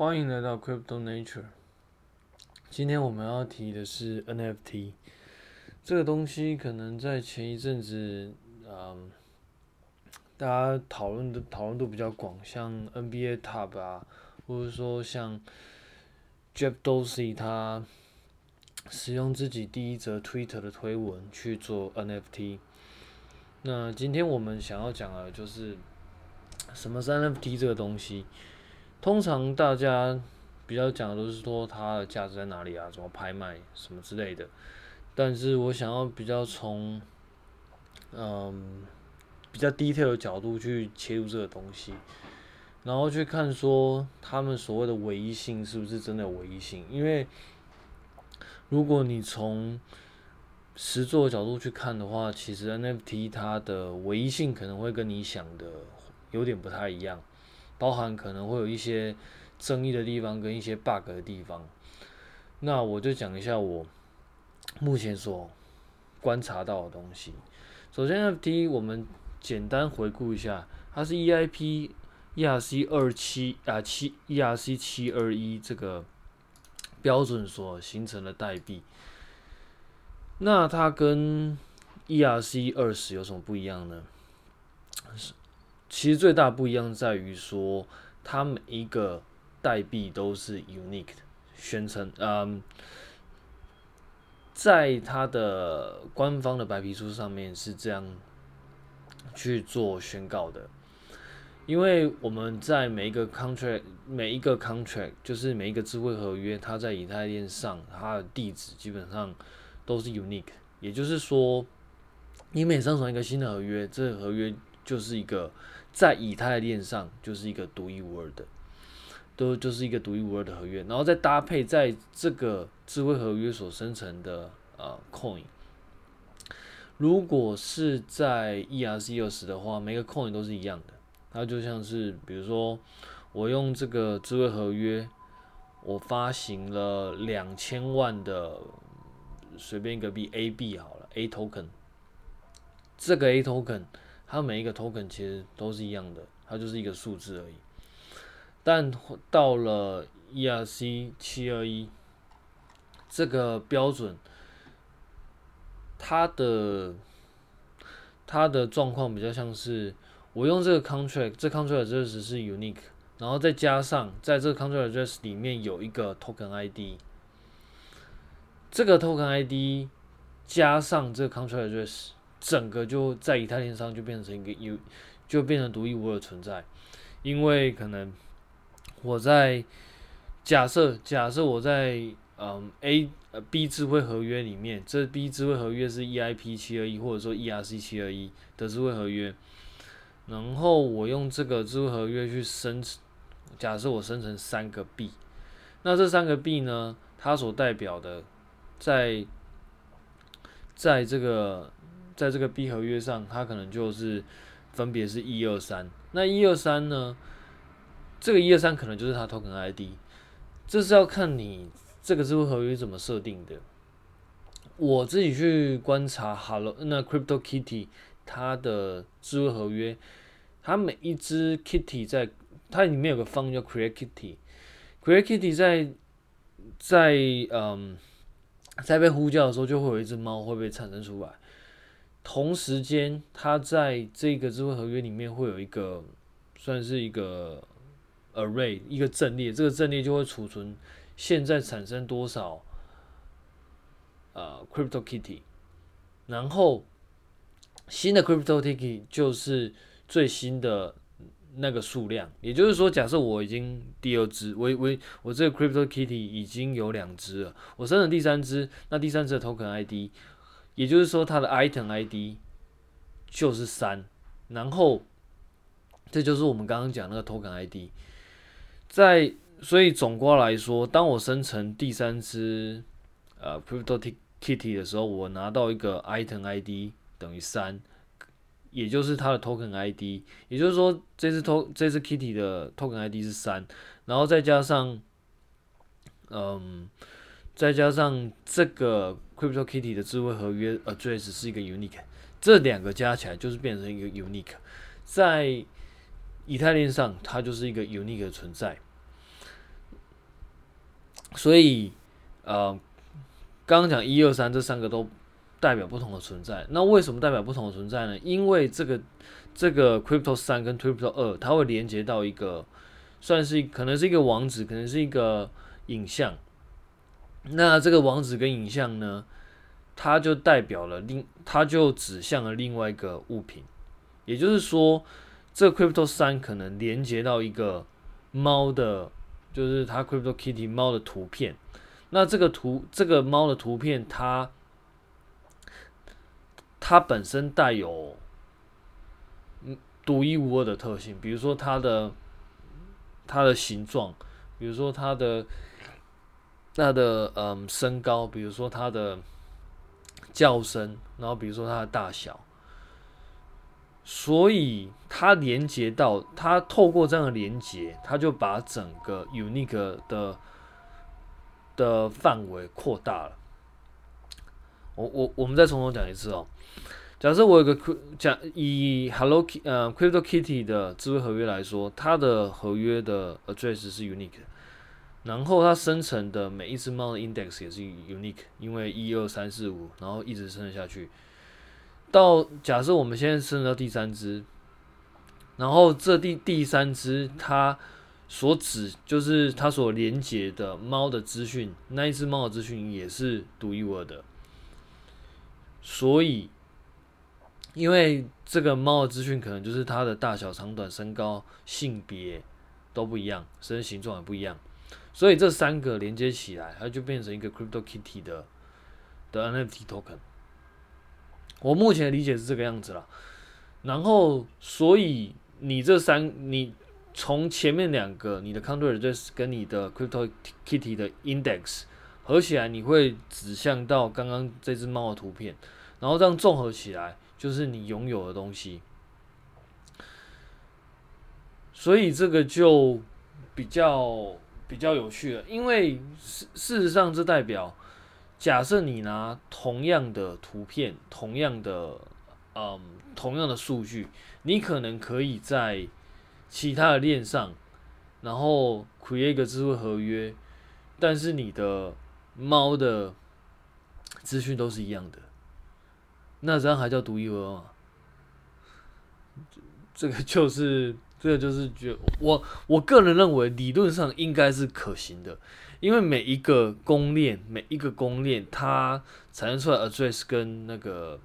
欢迎来到 Crypto Nature。今天我们要提的是 NFT 这个东西，可能在前一阵子，嗯，大家讨论的讨论度比较广，像 NBA Top 啊，或者说像 Jeff Dorsey 他使用自己第一则 Twitter 的推文去做 NFT。那今天我们想要讲的就是什么是 NFT 这个东西。通常大家比较讲的都是说它的价值在哪里啊，怎么拍卖什么之类的。但是我想要比较从嗯比较 detail 的角度去切入这个东西，然后去看说他们所谓的唯一性是不是真的唯一性。因为如果你从实作的角度去看的话，其实 NFT 它的唯一性可能会跟你想的有点不太一样。包含可能会有一些争议的地方跟一些 bug 的地方，那我就讲一下我目前所观察到的东西。首先，FT 我们简单回顾一下，它是 EIP ERC 二七啊七 ERC 七二一这个标准所形成的代币。那它跟 ERC 二十有什么不一样呢？其实最大不一样在于说，它每一个代币都是 unique 的，宣称，嗯，在它的官方的白皮书上面是这样去做宣告的。因为我们在每一个 contract，每一个 contract 就是每一个智慧合约，它在以太链上，它的地址基本上都是 unique，也就是说，你每上传一个新的合约，这个合约就是一个。在以太链上就是一个独一无二的，都就是一个独一无二的合约，然后再搭配在这个智慧合约所生成的呃 coin，如果是在 ERC 二十的话，每个 coin 都是一样的，它就像是比如说我用这个智慧合约，我发行了两千万的随便一个币 A 币好了 A token，这个 A token。它每一个 token 其实都是一样的，它就是一个数字而已。但到了 ERC 七二一这个标准，它的它的状况比较像是我用这个 contract，这 contract address 是 unique，然后再加上在这个 contract address 里面有一个 token ID，这个 token ID 加上这个 contract address。整个就在以太链上就变成一个有，就变成独一无二存在，因为可能我在假设假设我在嗯 A 呃 B 智慧合约里面，这 B 智慧合约是 EIP 七二一或者说 ERC 七二一的智慧合约，然后我用这个智慧合约去生成，假设我生成三个币，那这三个币呢，它所代表的在在这个。在这个 B 合约上，它可能就是分别是一二三。那一二三呢？这个一二三可能就是它 token ID。这是要看你这个智慧合约怎么设定的。我自己去观察，Hello，那 Crypto Kitty 它的智慧合约，它每一只 Kitty 在它里面有个方叫 Create Kitty，Create Kitty 在在嗯在被呼叫的时候，就会有一只猫会被产生出来。同时间，它在这个智慧合约里面会有一个，算是一个 array，一个阵列，这个阵列就会储存现在产生多少呃 crypto kitty，然后新的 crypto kitty 就是最新的那个数量，也就是说，假设我已经第二只，我我我这个 crypto kitty 已经有两只了，我生成第三只，那第三只的 token ID。也就是说，它的 item ID 就是三，然后这就是我们刚刚讲那个 token ID。在所以总括来说，当我生成第三只呃 Crypto Kitty 的时候，我拿到一个 item ID 等于三，也就是它的 token ID。也就是说，这只 to 这只 Kitty 的 token ID 是三，然后再加上嗯。再加上这个 Crypto Kitty 的智慧合约 address 是一个 unique，这两个加起来就是变成一个 unique，在以太链上它就是一个 unique 的存在。所以呃，刚刚讲一二三这三个都代表不同的存在。那为什么代表不同的存在呢？因为这个这个 Crypto 三跟 Crypto 二，它会连接到一个算是可能是一个网址，可能是一个影像。那这个网址跟影像呢，它就代表了另，它就指向了另外一个物品。也就是说，这个 Crypto 三可能连接到一个猫的。就是它 Crypto Kitty 猫的图片，那这个图这个猫的图片它，它本身带有嗯独一无二的特性，比如说它的它的形状，比如说它的它的嗯身高，比如说它的叫声，然后比如说它的大小。所以它连接到它透过这样的连接，它就把整个 unique 的的范围扩大了。我我我们再从头讲一次哦。假设我有个讲以 Hello 呃 Crypto Kitty 的智慧合约来说，它的合约的 address 是 unique，然后它生成的每一只猫的 index 也是 unique，因为一二三四五，然后一直生下去。到假设我们现在生到第三只，然后这第第三只它所指就是它所连接的猫的资讯，那一只猫的资讯也是独一无二的。所以，因为这个猫的资讯可能就是它的大小、长短、身高、性别都不一样，身形状也不一样，所以这三个连接起来，它就变成一个 Crypto Kitty 的的 NFT token。我目前理解是这个样子啦，然后所以你这三，你从前面两个你的 counter address 跟你的 crypto kitty 的 index 合起来，你会指向到刚刚这只猫的图片，然后这样综合起来就是你拥有的东西，所以这个就比较比较有趣的，因为事事实上这代表。假设你拿同样的图片，同样的，嗯，同样的数据，你可能可以在其他的链上，然后 create 一个智慧合约，但是你的猫的资讯都是一样的，那这样还叫独一无二吗？这个就是，这个就是觉我我个人认为理论上应该是可行的。因为每一个公链，每一个公链，它产生出来 address 跟那个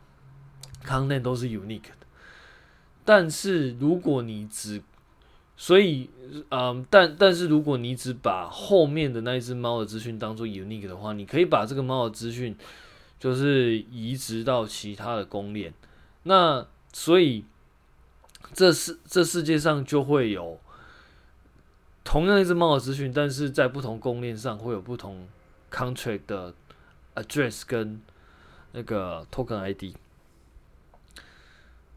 content 都是 unique 的。但是如果你只，所以，嗯，但但是如果你只把后面的那一只猫的资讯当做 unique 的话，你可以把这个猫的资讯就是移植到其他的公链。那所以这世这世界上就会有。同样一只猫的资讯，但是在不同公链上会有不同 contract 的 address 跟那个 token ID。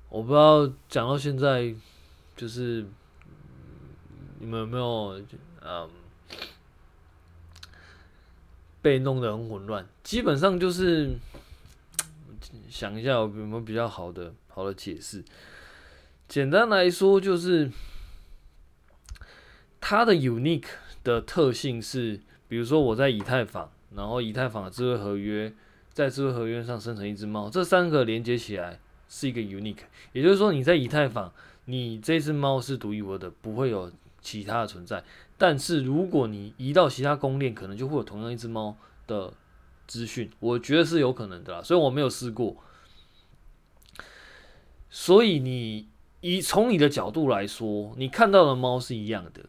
我不知道讲到现在，就是你们有没有嗯被弄得很混乱？基本上就是想一下有没有比较好的好的解释。简单来说就是。它的 unique 的特性是，比如说我在以太坊，然后以太坊的智慧合约在智慧合约上生成一只猫，这三个连接起来是一个 unique。也就是说，你在以太坊，你这只猫是独一无二的，不会有其他的存在。但是如果你移到其他公链，可能就会有同样一只猫的资讯。我觉得是有可能的啦，所以我没有试过。所以你以从你的角度来说，你看到的猫是一样的。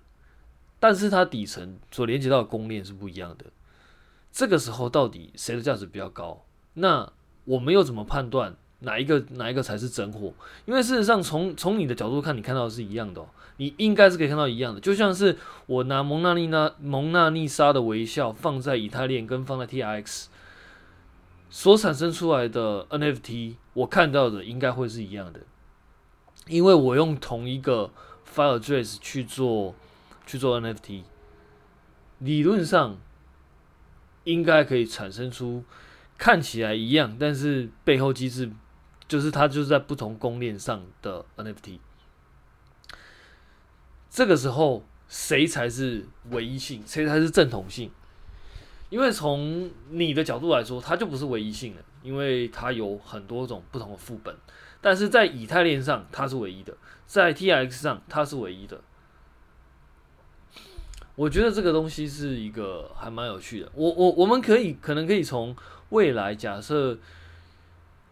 但是它底层所连接到的公链是不一样的，这个时候到底谁的价值比较高？那我们又怎么判断哪一个哪一个才是真货？因为事实上从从你的角度看，你看到的是一样的哦，你应该是可以看到一样的。就像是我拿蒙娜丽娜蒙娜丽莎的微笑放在以太链跟放在 TRX 所产生出来的 NFT，我看到的应该会是一样的，因为我用同一个 file address 去做。去做 NFT，理论上应该可以产生出看起来一样，但是背后机制就是它就是在不同公链上的 NFT。这个时候谁才是唯一性？谁才是正统性？因为从你的角度来说，它就不是唯一性的，因为它有很多种不同的副本。但是在以太链上，它是唯一的；在 T X 上，它是唯一的。我觉得这个东西是一个还蛮有趣的。我我我们可以可能可以从未来假设，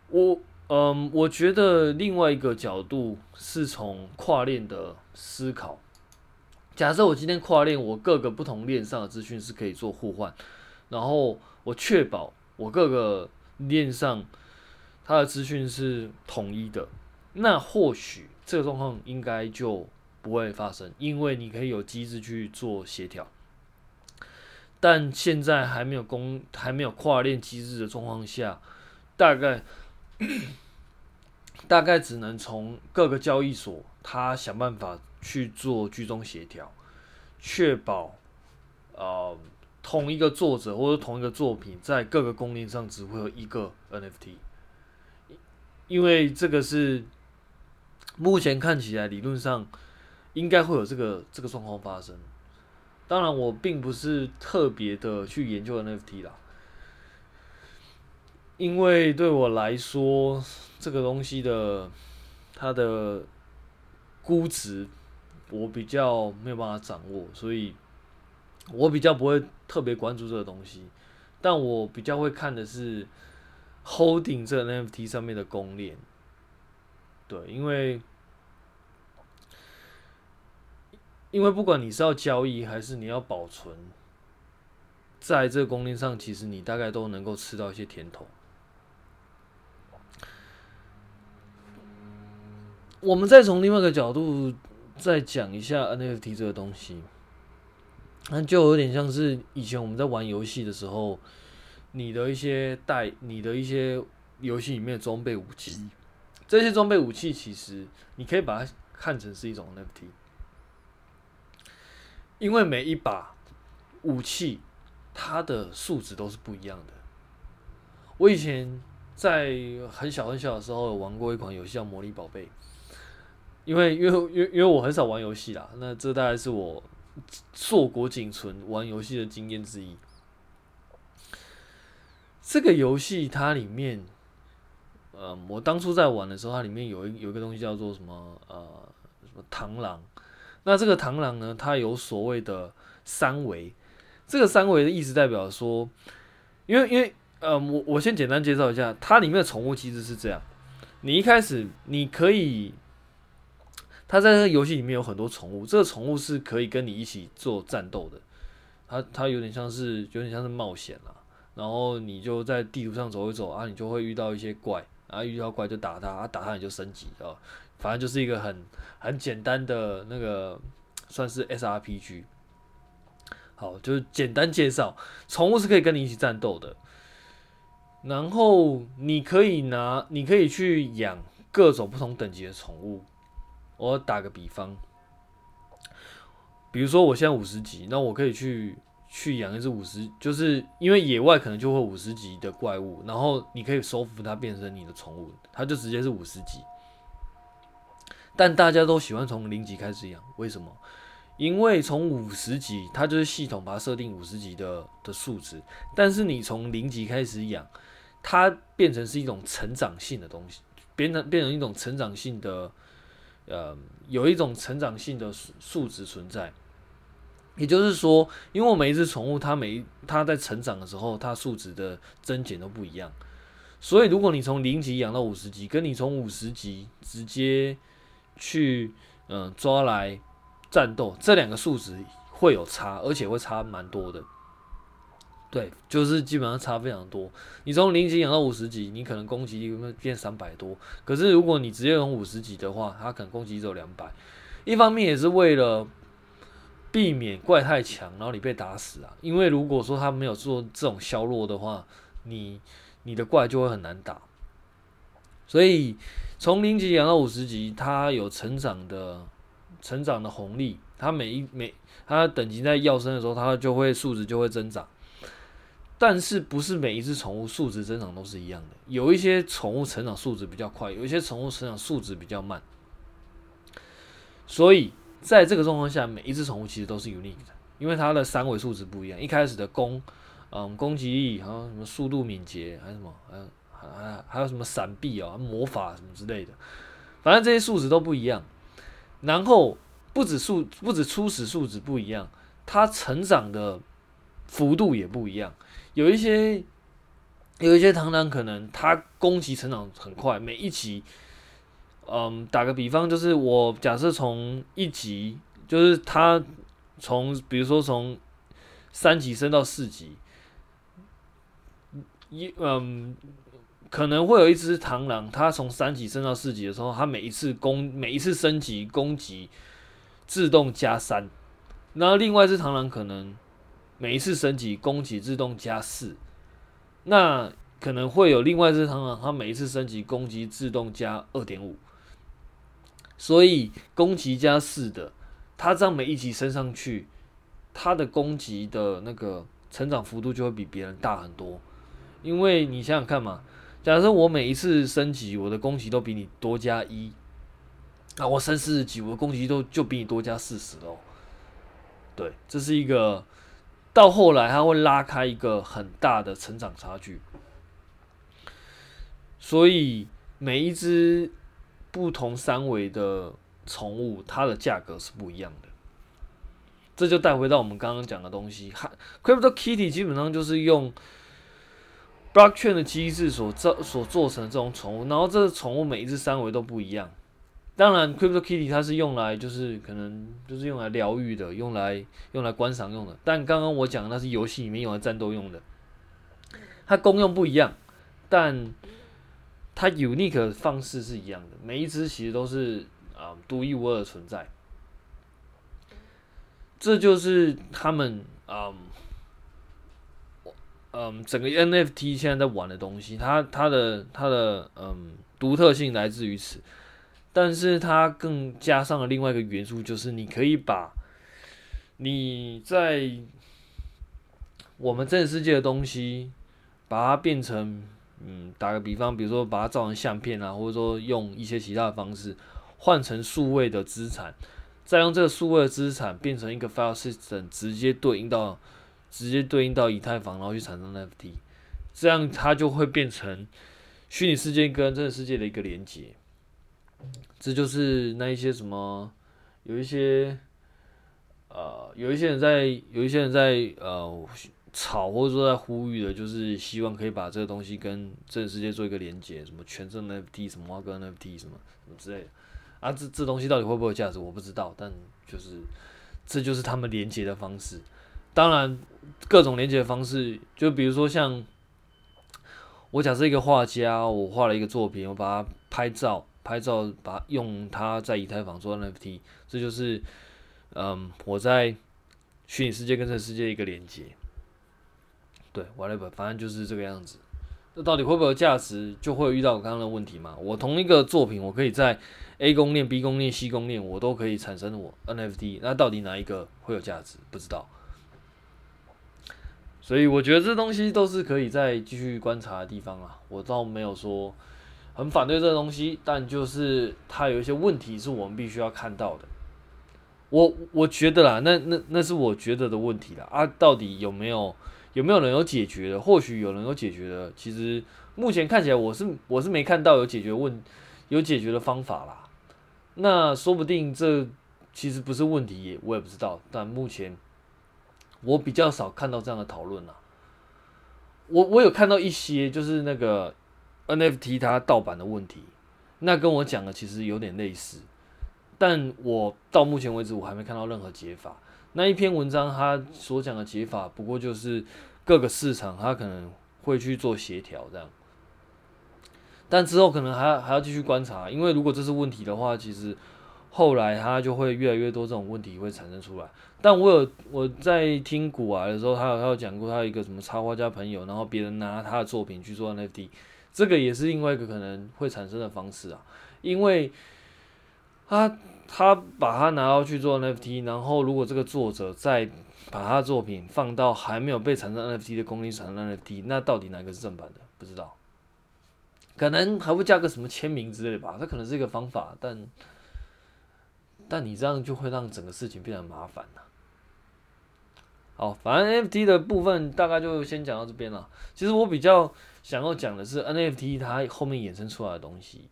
我嗯，我觉得另外一个角度是从跨链的思考。假设我今天跨链，我各个不同链上的资讯是可以做互换，然后我确保我各个链上它的资讯是统一的，那或许这个状况应该就不会发生，因为你可以有机制去做协调。但现在还没有公，还没有跨链机制的状况下，大概大概只能从各个交易所，他想办法去做居中协调，确保呃同一个作者或者同一个作品在各个公链上只会有一个 NFT，因为这个是目前看起来理论上。应该会有这个这个状况发生。当然，我并不是特别的去研究 NFT 啦，因为对我来说，这个东西的它的估值我比较没有办法掌握，所以我比较不会特别关注这个东西。但我比较会看的是 holding 这 NFT 上面的公链，对，因为。因为不管你是要交易还是你要保存，在这个公链上，其实你大概都能够吃到一些甜头。我们再从另外一个角度再讲一下 NFT 这个东西，那就有点像是以前我们在玩游戏的时候，你的一些带，你的一些游戏里面的装备武器，这些装备武器其实你可以把它看成是一种 NFT。因为每一把武器，它的数值都是不一样的。我以前在很小很小的时候有玩过一款游戏叫《魔力宝贝》，因为因为因为因为我很少玩游戏啦，那这大概是我硕果仅存玩游戏的经验之一。这个游戏它里面，呃，我当初在玩的时候，它里面有一有一个东西叫做什么呃什么螳螂。那这个螳螂呢，它有所谓的三维，这个三维的意思代表说，因为因为呃，我我先简单介绍一下，它里面的宠物机制是这样，你一开始你可以，它在这个游戏里面有很多宠物，这个宠物是可以跟你一起做战斗的，它它有点像是有点像是冒险啦，然后你就在地图上走一走啊，你就会遇到一些怪，啊遇到怪就打它，啊打它你就升级啊。反正就是一个很很简单的那个，算是 SRPG。好，就是简单介绍，宠物是可以跟你一起战斗的。然后你可以拿，你可以去养各种不同等级的宠物。我打个比方，比如说我现在五十级，那我可以去去养一只五十，就是因为野外可能就会五十级的怪物，然后你可以收服它变成你的宠物，它就直接是五十级。但大家都喜欢从零级开始养，为什么？因为从五十级，它就是系统把它设定五十级的的数值。但是你从零级开始养，它变成是一种成长性的东西，变成变成一种成长性的，呃，有一种成长性的数数值存在。也就是说，因为每一只宠物，它每它在成长的时候，它数值的增减都不一样。所以，如果你从零级养到五十级，跟你从五十级直接去嗯抓来战斗，这两个数值会有差，而且会差蛮多的。对，就是基本上差非常多。你从零级养到五十级，你可能攻击力会变三百多。可是如果你直接用五十级的话，它可能攻击只有两百。一方面也是为了避免怪太强，然后你被打死啊。因为如果说他没有做这种削弱的话，你你的怪就会很难打。所以。从零级养到五十级，它有成长的成长的红利。它每一每它等级在要升的时候，它就会数值就会增长。但是不是每一只宠物数值增长都是一样的？有一些宠物成长数值比较快，有一些宠物成长数值比较慢。所以在这个状况下，每一只宠物其实都是 unique 的，因为它的三维数值不一样。一开始的攻嗯，攻击力，还有什么速度、敏捷，还有什么，还有还还有什么闪避啊、魔法什么之类的，反正这些数值都不一样。然后不止数，不止初始数值不一样，它成长的幅度也不一样。有一些有一些螳螂可能它攻击成长很快，每一级，嗯，打个比方，就是我假设从一级，就是它从比如说从三级升到四级。一嗯，可能会有一只螳螂，它从三级升到四级的时候，它每一次攻每一次升级攻击自动加三，然后另外一只螳螂可能每一次升级攻击自动加四，那可能会有另外一只螳螂，它每一次升级攻击自动加二点五，所以攻击加四的，它这样每一级升上去，它的攻击的那个成长幅度就会比别人大很多。因为你想想看嘛，假设我每一次升级，我的攻击都比你多加一，那我升四十级，我的攻击都就比你多加四十喽。对，这是一个到后来它会拉开一个很大的成长差距。所以每一只不同三维的宠物，它的价格是不一样的。这就带回到我们刚刚讲的东西，哈，Crypto Kitty 基本上就是用。Blockchain 的机制所造所做成的这种宠物，然后这个宠物每一只三维都不一样。当然，Crypto Kitty 它是用来就是可能就是用来疗愈的，用来用来观赏用的。但刚刚我讲的那是游戏里面用来战斗用的，它功用不一样，但它 unique 的方式是一样的。每一只其实都是啊独一无二的存在。这就是他们啊。嗯，整个 NFT 现在在玩的东西，它它的它的嗯独特性来自于此，但是它更加上了另外一个元素，就是你可以把你在我们真实世界的东西，把它变成嗯，打个比方，比如说把它照成相片啊，或者说用一些其他的方式换成数位的资产，再用这个数位的资产变成一个 file system，直接对应到。直接对应到以太坊，然后去产生 NFT，这样它就会变成虚拟世界跟真实世界的一个连接。这就是那一些什么，有一些呃，有一些人在，有一些人在呃吵，或者说在呼吁的，就是希望可以把这个东西跟真实世界做一个连接，什么全证 NFT，什么挖个 NFT，什么什么之类的。啊，这这东西到底会不会有价值，我不知道，但就是这就是他们连接的方式。当然，各种连接的方式，就比如说像我假设一个画家，我画了一个作品，我把它拍照，拍照把用它在以太坊做 NFT，这就是嗯我在虚拟世界跟这个世界一个连接。对，whatever，反正就是这个样子。那到底会不会有价值，就会遇到我刚刚的问题嘛？我同一个作品，我可以在 A 公链、B 公链、C 公链，我都可以产生我 NFT，那到底哪一个会有价值？不知道。所以我觉得这东西都是可以再继续观察的地方啊，我倒没有说很反对这个东西，但就是它有一些问题是我们必须要看到的。我我觉得啦，那那那是我觉得的问题啦啊，到底有没有有没有人有解决的？或许有人有解决的，其实目前看起来我是我是没看到有解决问有解决的方法啦。那说不定这其实不是问题，我也不知道，但目前。我比较少看到这样的讨论啦，我我有看到一些就是那个 NFT 它盗版的问题，那跟我讲的其实有点类似，但我到目前为止我还没看到任何解法。那一篇文章他所讲的解法，不过就是各个市场他可能会去做协调这样，但之后可能还要还要继续观察，因为如果这是问题的话，其实。后来他就会越来越多这种问题会产生出来，但我有我在听股癌的时候，他有他有讲过他有一个什么插画家朋友，然后别人拿他的作品去做 NFT，这个也是另外一个可能会产生的方式啊，因为他他把它拿到去做 NFT，然后如果这个作者再把他的作品放到还没有被产生 NFT 的公司产生 NFT，那到底哪个是正版的？不知道，可能还会加个什么签名之类的吧，这可能是一个方法，但。但你这样就会让整个事情变得麻烦了。好，反正 NFT 的部分大概就先讲到这边了。其实我比较想要讲的是 NFT 它后面衍生出来的东西，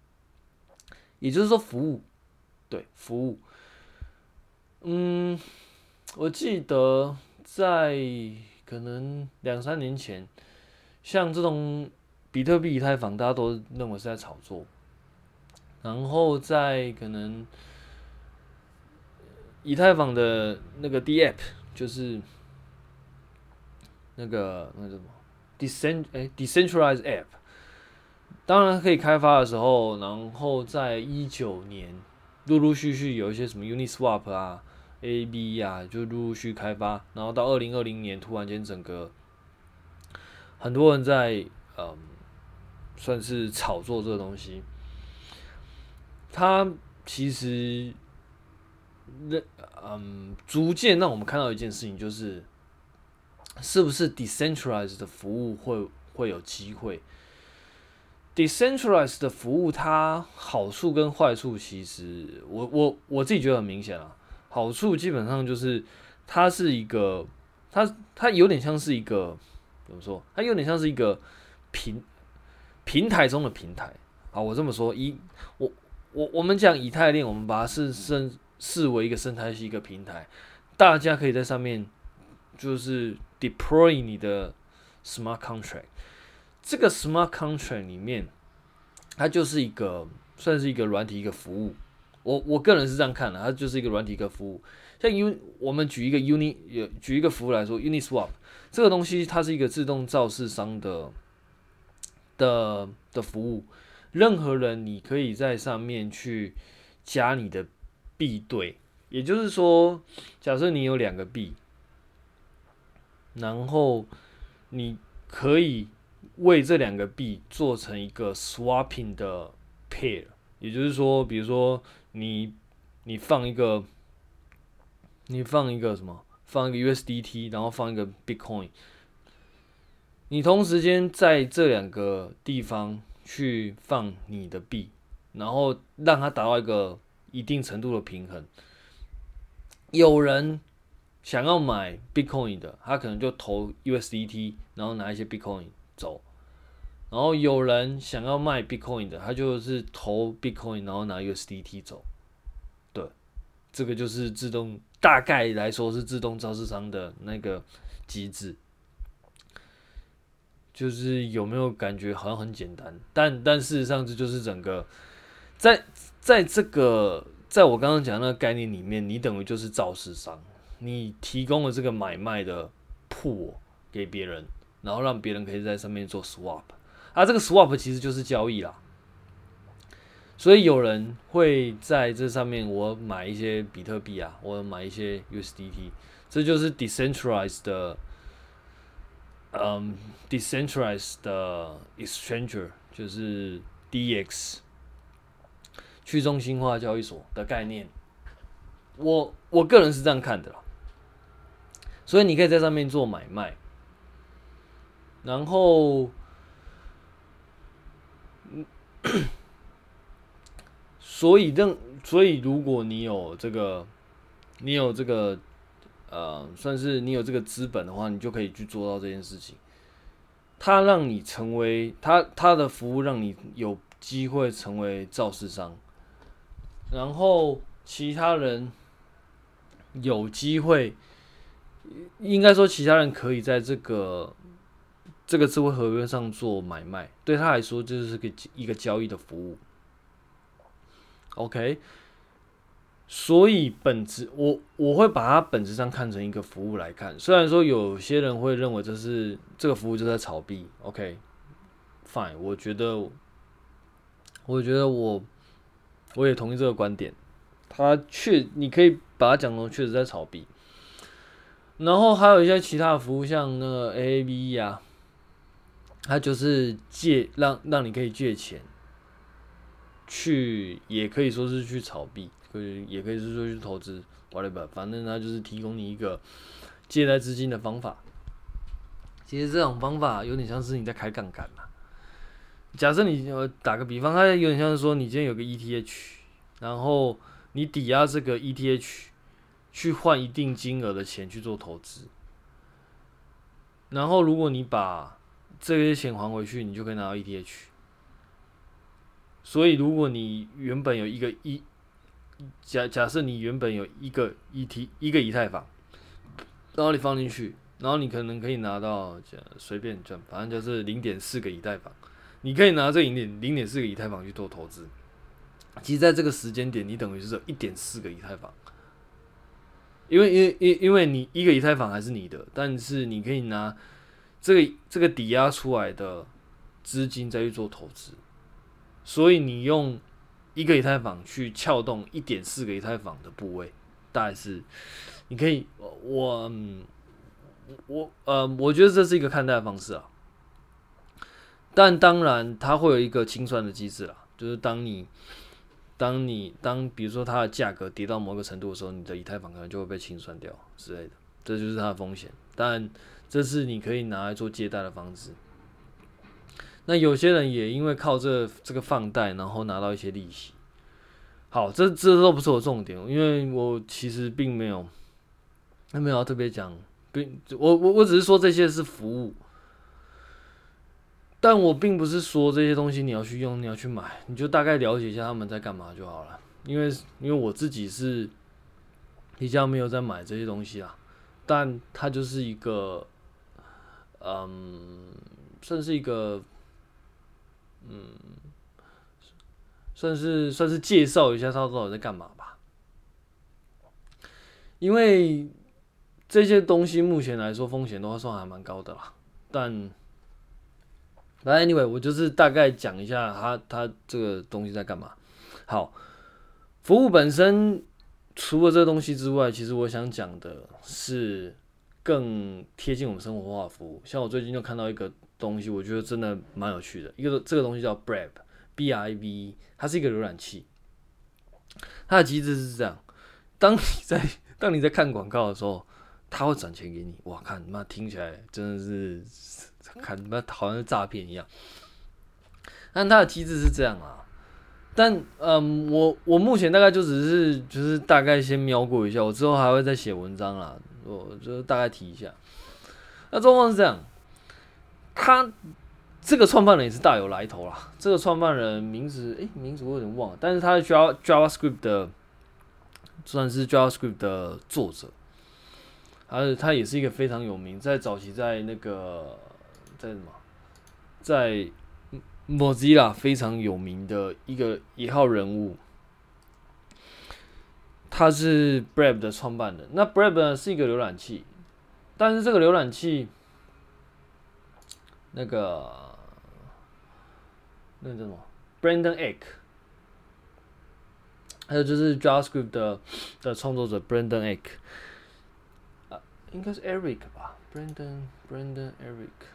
也就是说服务，对，服务。嗯，我记得在可能两三年前，像这种比特币、以太坊，大家都认为是在炒作。然后在可能以太坊的那个 DApp，就是那个那个什么 Decent 哎 Decentralized App，当然可以开发的时候，然后在一九年陆陆续续有一些什么 Uniswap 啊、AB 啊，就陆陆续续开发，然后到二零二零年突然间整个很多人在嗯算是炒作这个东西。它其实那，嗯，逐渐让我们看到一件事情，就是是不是 decentralized 的服务会会有机会？decentralized 的服务它好处跟坏处，其实我我我自己觉得很明显啊。好处基本上就是它是一个，它它有点像是一个怎么说？它有点像是一个平平台中的平台。好，我这么说，以我。我我们讲以太链，我们把它视生视为一个生态系一个平台，大家可以在上面就是 deploy 你的 smart contract。这个 smart contract 里面，它就是一个算是一个软体一个服务。我我个人是这样看的，它就是一个软体一个服务。像 U，我们举一个 Uni，举一个服务来说，Uniswap 这个东西它是一个自动造市商的的的服务。任何人，你可以在上面去加你的币对，也就是说，假设你有两个币，然后你可以为这两个币做成一个 swapping 的 pair，也就是说，比如说你你放一个，你放一个什么，放一个 USDT，然后放一个 Bitcoin，你同时间在这两个地方。去放你的币，然后让它达到一个一定程度的平衡。有人想要买 Bitcoin 的，他可能就投 USDT，然后拿一些 Bitcoin 走。然后有人想要卖 Bitcoin 的，他就是投 Bitcoin，然后拿 USDT 走。对，这个就是自动，大概来说是自动造市商的那个机制。就是有没有感觉好像很简单，但但事实上这就是整个在在这个在我刚刚讲的那个概念里面，你等于就是造市商，你提供了这个买卖的铺给别人，然后让别人可以在上面做 swap，啊，这个 swap 其实就是交易啦。所以有人会在这上面我买一些比特币啊，我买一些 USDT，这就是 decentralized 的。嗯、，decentralized 的 exchanger 就是 DEX 去中心化交易所的概念，我我个人是这样看的啦。所以你可以在上面做买卖，然后，所以让所以如果你有这个，你有这个。呃，算是你有这个资本的话，你就可以去做到这件事情。他让你成为他他的服务，让你有机会成为肇事商，然后其他人有机会，应该说其他人可以在这个这个智慧合约上做买卖，对他来说就是个一个交易的服务。OK。所以本质，我我会把它本质上看成一个服务来看。虽然说有些人会认为这是这个服务就在炒币，OK，Fine，我觉得，我觉得我我也同意这个观点。他确，你可以把它讲成确实在炒币。然后还有一些其他的服务，像那个 AAVE 啊，它就是借让让你可以借钱，去也可以说是去炒币。可也可以是说去投资，whatever，反正它就是提供你一个借贷资金的方法。其实这种方法有点像是你在开杠杆嘛。假设你呃打个比方，它有点像是说你今天有个 ETH，然后你抵押这个 ETH 去换一定金额的钱去做投资，然后如果你把这些钱还回去，你就可以拿到 ETH。所以如果你原本有一个一假假设你原本有一个 ET 一个以太坊，然后你放进去，然后你可能可以拿到随便赚，反正就是零点四个以太坊，你可以拿这零点零点四个以太坊去做投资。其实在这个时间点，你等于是有一点四个以太坊，因为因为因因为你一个以太坊还是你的，但是你可以拿这个这个抵押出来的资金再去做投资，所以你用一个以太坊去撬动一点四个以太坊的部位，大概是你可以我我呃，我觉得这是一个看待方式啊，但当然它会有一个清算的机制啦，就是当你。当你当比如说它的价格跌到某个程度的时候，你的以太坊可能就会被清算掉之类的，这就是它的风险。但这是你可以拿来做借贷的方式。那有些人也因为靠这这个放贷，然后拿到一些利息。好，这这都不是我重点，因为我其实并没有，还没有特别讲，并我我我只是说这些是服务。但我并不是说这些东西你要去用，你要去买，你就大概了解一下他们在干嘛就好了。因为因为我自己是比较没有在买这些东西啊，但它就是一个，嗯，算是一个，嗯，算是算是介绍一下它到底在干嘛吧。因为这些东西目前来说风险的话算还蛮高的啦，但。那，anyway，我就是大概讲一下它它这个东西在干嘛。好，服务本身除了这个东西之外，其实我想讲的是更贴近我们生活化的服务。像我最近就看到一个东西，我觉得真的蛮有趣的。一个这个东西叫 Brave，B R A V E，它是一个浏览器。它的机制是这样：当你在当你在看广告的时候，它会转钱给你。哇，看妈听起来真的是。看，那好像是诈骗一样。但它的机制是这样啊。但嗯，我我目前大概就只是就是大概先瞄过一下，我之后还会再写文章啦。我就大概提一下。那状况是这样，他这个创办人也是大有来头啦。这个创办人名字，诶、名字我有点忘了，但是他是 Java JavaScript 的，算是 JavaScript 的作者。而且他也是一个非常有名，在早期在那个。在什么？在 Mozilla 非常有名的一个一号人物，他是 Brave 的创办人。那 Brave 呢是一个浏览器，但是这个浏览器，那个那个叫什么？Brendan Eich，还有就是 JavaScript 的的创作者 Brendan Eich，啊，应该是 Eric 吧？Brendan Brendan Eric。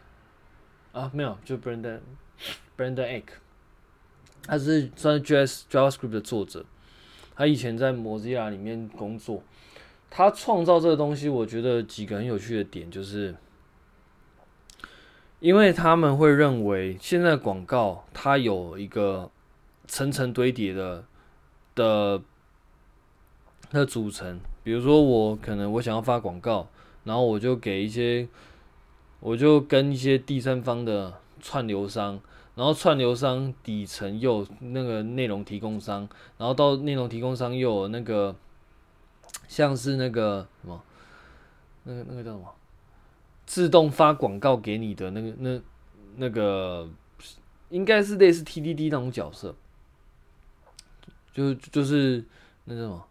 啊，没有，就 Brendan Brendan Eich，他是算是 JS JavaScript 的作者，他以前在 Mozilla 里面工作，他创造这个东西，我觉得几个很有趣的点，就是因为他们会认为现在广告它有一个层层堆叠的的的组成，比如说我可能我想要发广告，然后我就给一些。我就跟一些第三方的串流商，然后串流商底层又有那个内容提供商，然后到内容提供商又有那个像是那个什么，那个那个叫什么，自动发广告给你的那个那那个应该是类似 TDD 那种角色，就就是那个什么，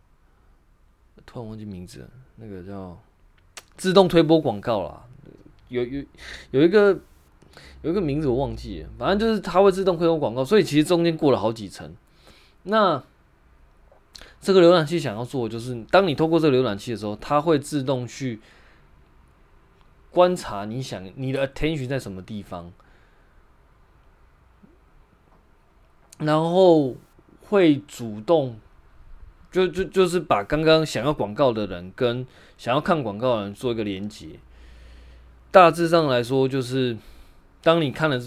突然忘记名字了，那个叫自动推播广告啦。有有有一个有一个名字我忘记了，反正就是它会自动推送广告，所以其实中间过了好几层。那这个浏览器想要做的就是，当你透过这个浏览器的时候，它会自动去观察你想你的 attention 在什么地方，然后会主动就就就是把刚刚想要广告的人跟想要看广告的人做一个连接。大致上来说，就是当你看了，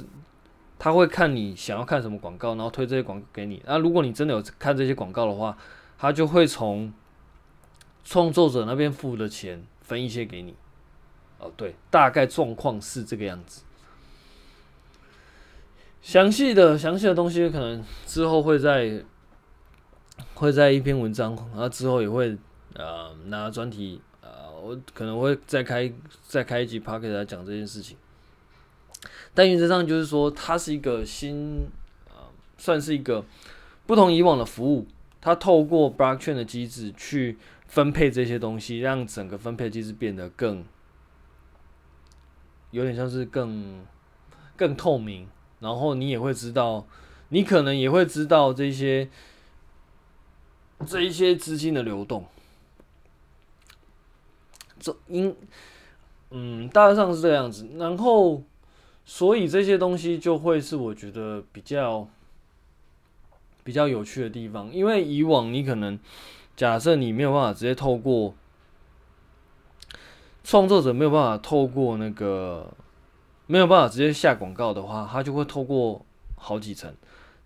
他会看你想要看什么广告，然后推这些广告给你。那如果你真的有看这些广告的话，他就会从创作者那边付的钱分一些给你。哦，对，大概状况是这个样子。详细的详细的东西可能之后会在会在一篇文章，然后之后也会呃拿专题呃，我可能会再开再开一集 podcast 来讲这件事情。但原则上就是说，它是一个新呃，算是一个不同以往的服务，它透过 blockchain 的机制去分配这些东西，让整个分配机制变得更。有点像是更更透明，然后你也会知道，你可能也会知道这些这一些资金的流动，这应嗯大致上是这样子，然后所以这些东西就会是我觉得比较比较有趣的地方，因为以往你可能假设你没有办法直接透过。创作者没有办法透过那个，没有办法直接下广告的话，他就会透过好几层，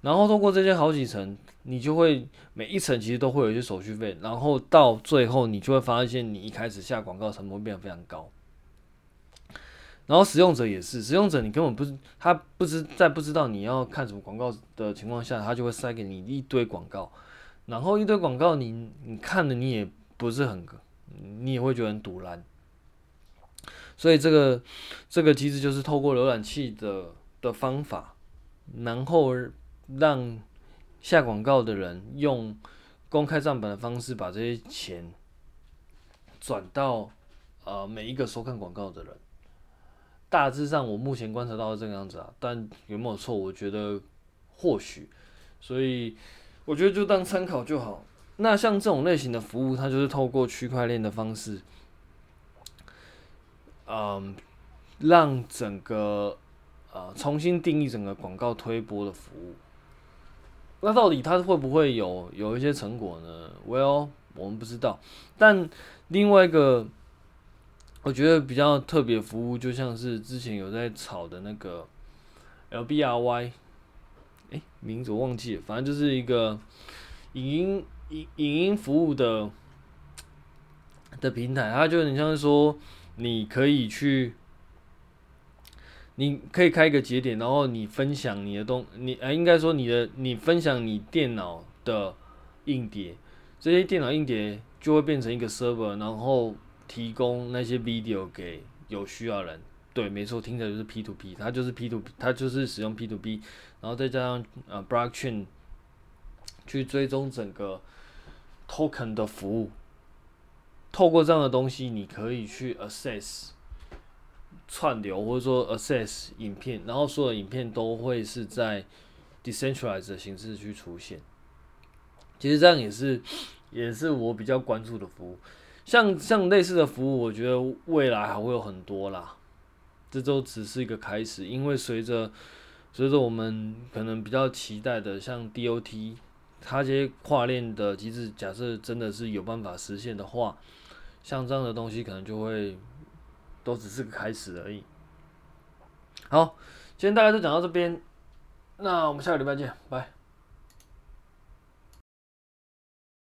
然后透过这些好几层，你就会每一层其实都会有一些手续费，然后到最后你就会发现你一开始下广告成本会变得非常高。然后使用者也是，使用者你根本不是他不知在不知道你要看什么广告的情况下，他就会塞给你一堆广告，然后一堆广告你你看的你也不是很，你也会觉得很堵烂。所以这个这个机制就是透过浏览器的的方法，然后让下广告的人用公开账本的方式把这些钱转到呃每一个收看广告的人。大致上我目前观察到是这个样子啊，但有没有错？我觉得或许，所以我觉得就当参考就好。那像这种类型的服务，它就是透过区块链的方式。嗯，让整个呃重新定义整个广告推播的服务，那到底它会不会有有一些成果呢？Well，我们不知道。但另外一个我觉得比较特别服务，就像是之前有在炒的那个 LBRY，哎，名字我忘记了，反正就是一个影音影影音服务的的平台，它就很像是说。你可以去，你可以开一个节点，然后你分享你的东，你哎应该说你的，你分享你电脑的硬碟，这些电脑硬碟就会变成一个 server，然后提供那些 video 给有需要人。对，没错，听起来就是 P to P，它就是 P to P，它就是使用 P to P，然后再加上呃 blockchain 去追踪整个 token 的服务。透过这样的东西，你可以去 access 串流，或者说 access 影片，然后所有影片都会是在 decentralized 的形式去出现。其实这样也是，也是我比较关注的服务。像像类似的服务，我觉得未来还会有很多啦。这都只是一个开始，因为随着随着我们可能比较期待的，像 DOT，它这些跨链的机制，假设真的是有办法实现的话。像这样的东西可能就会都只是个开始而已。好，今天大概就讲到这边，那我们下个礼拜见，拜。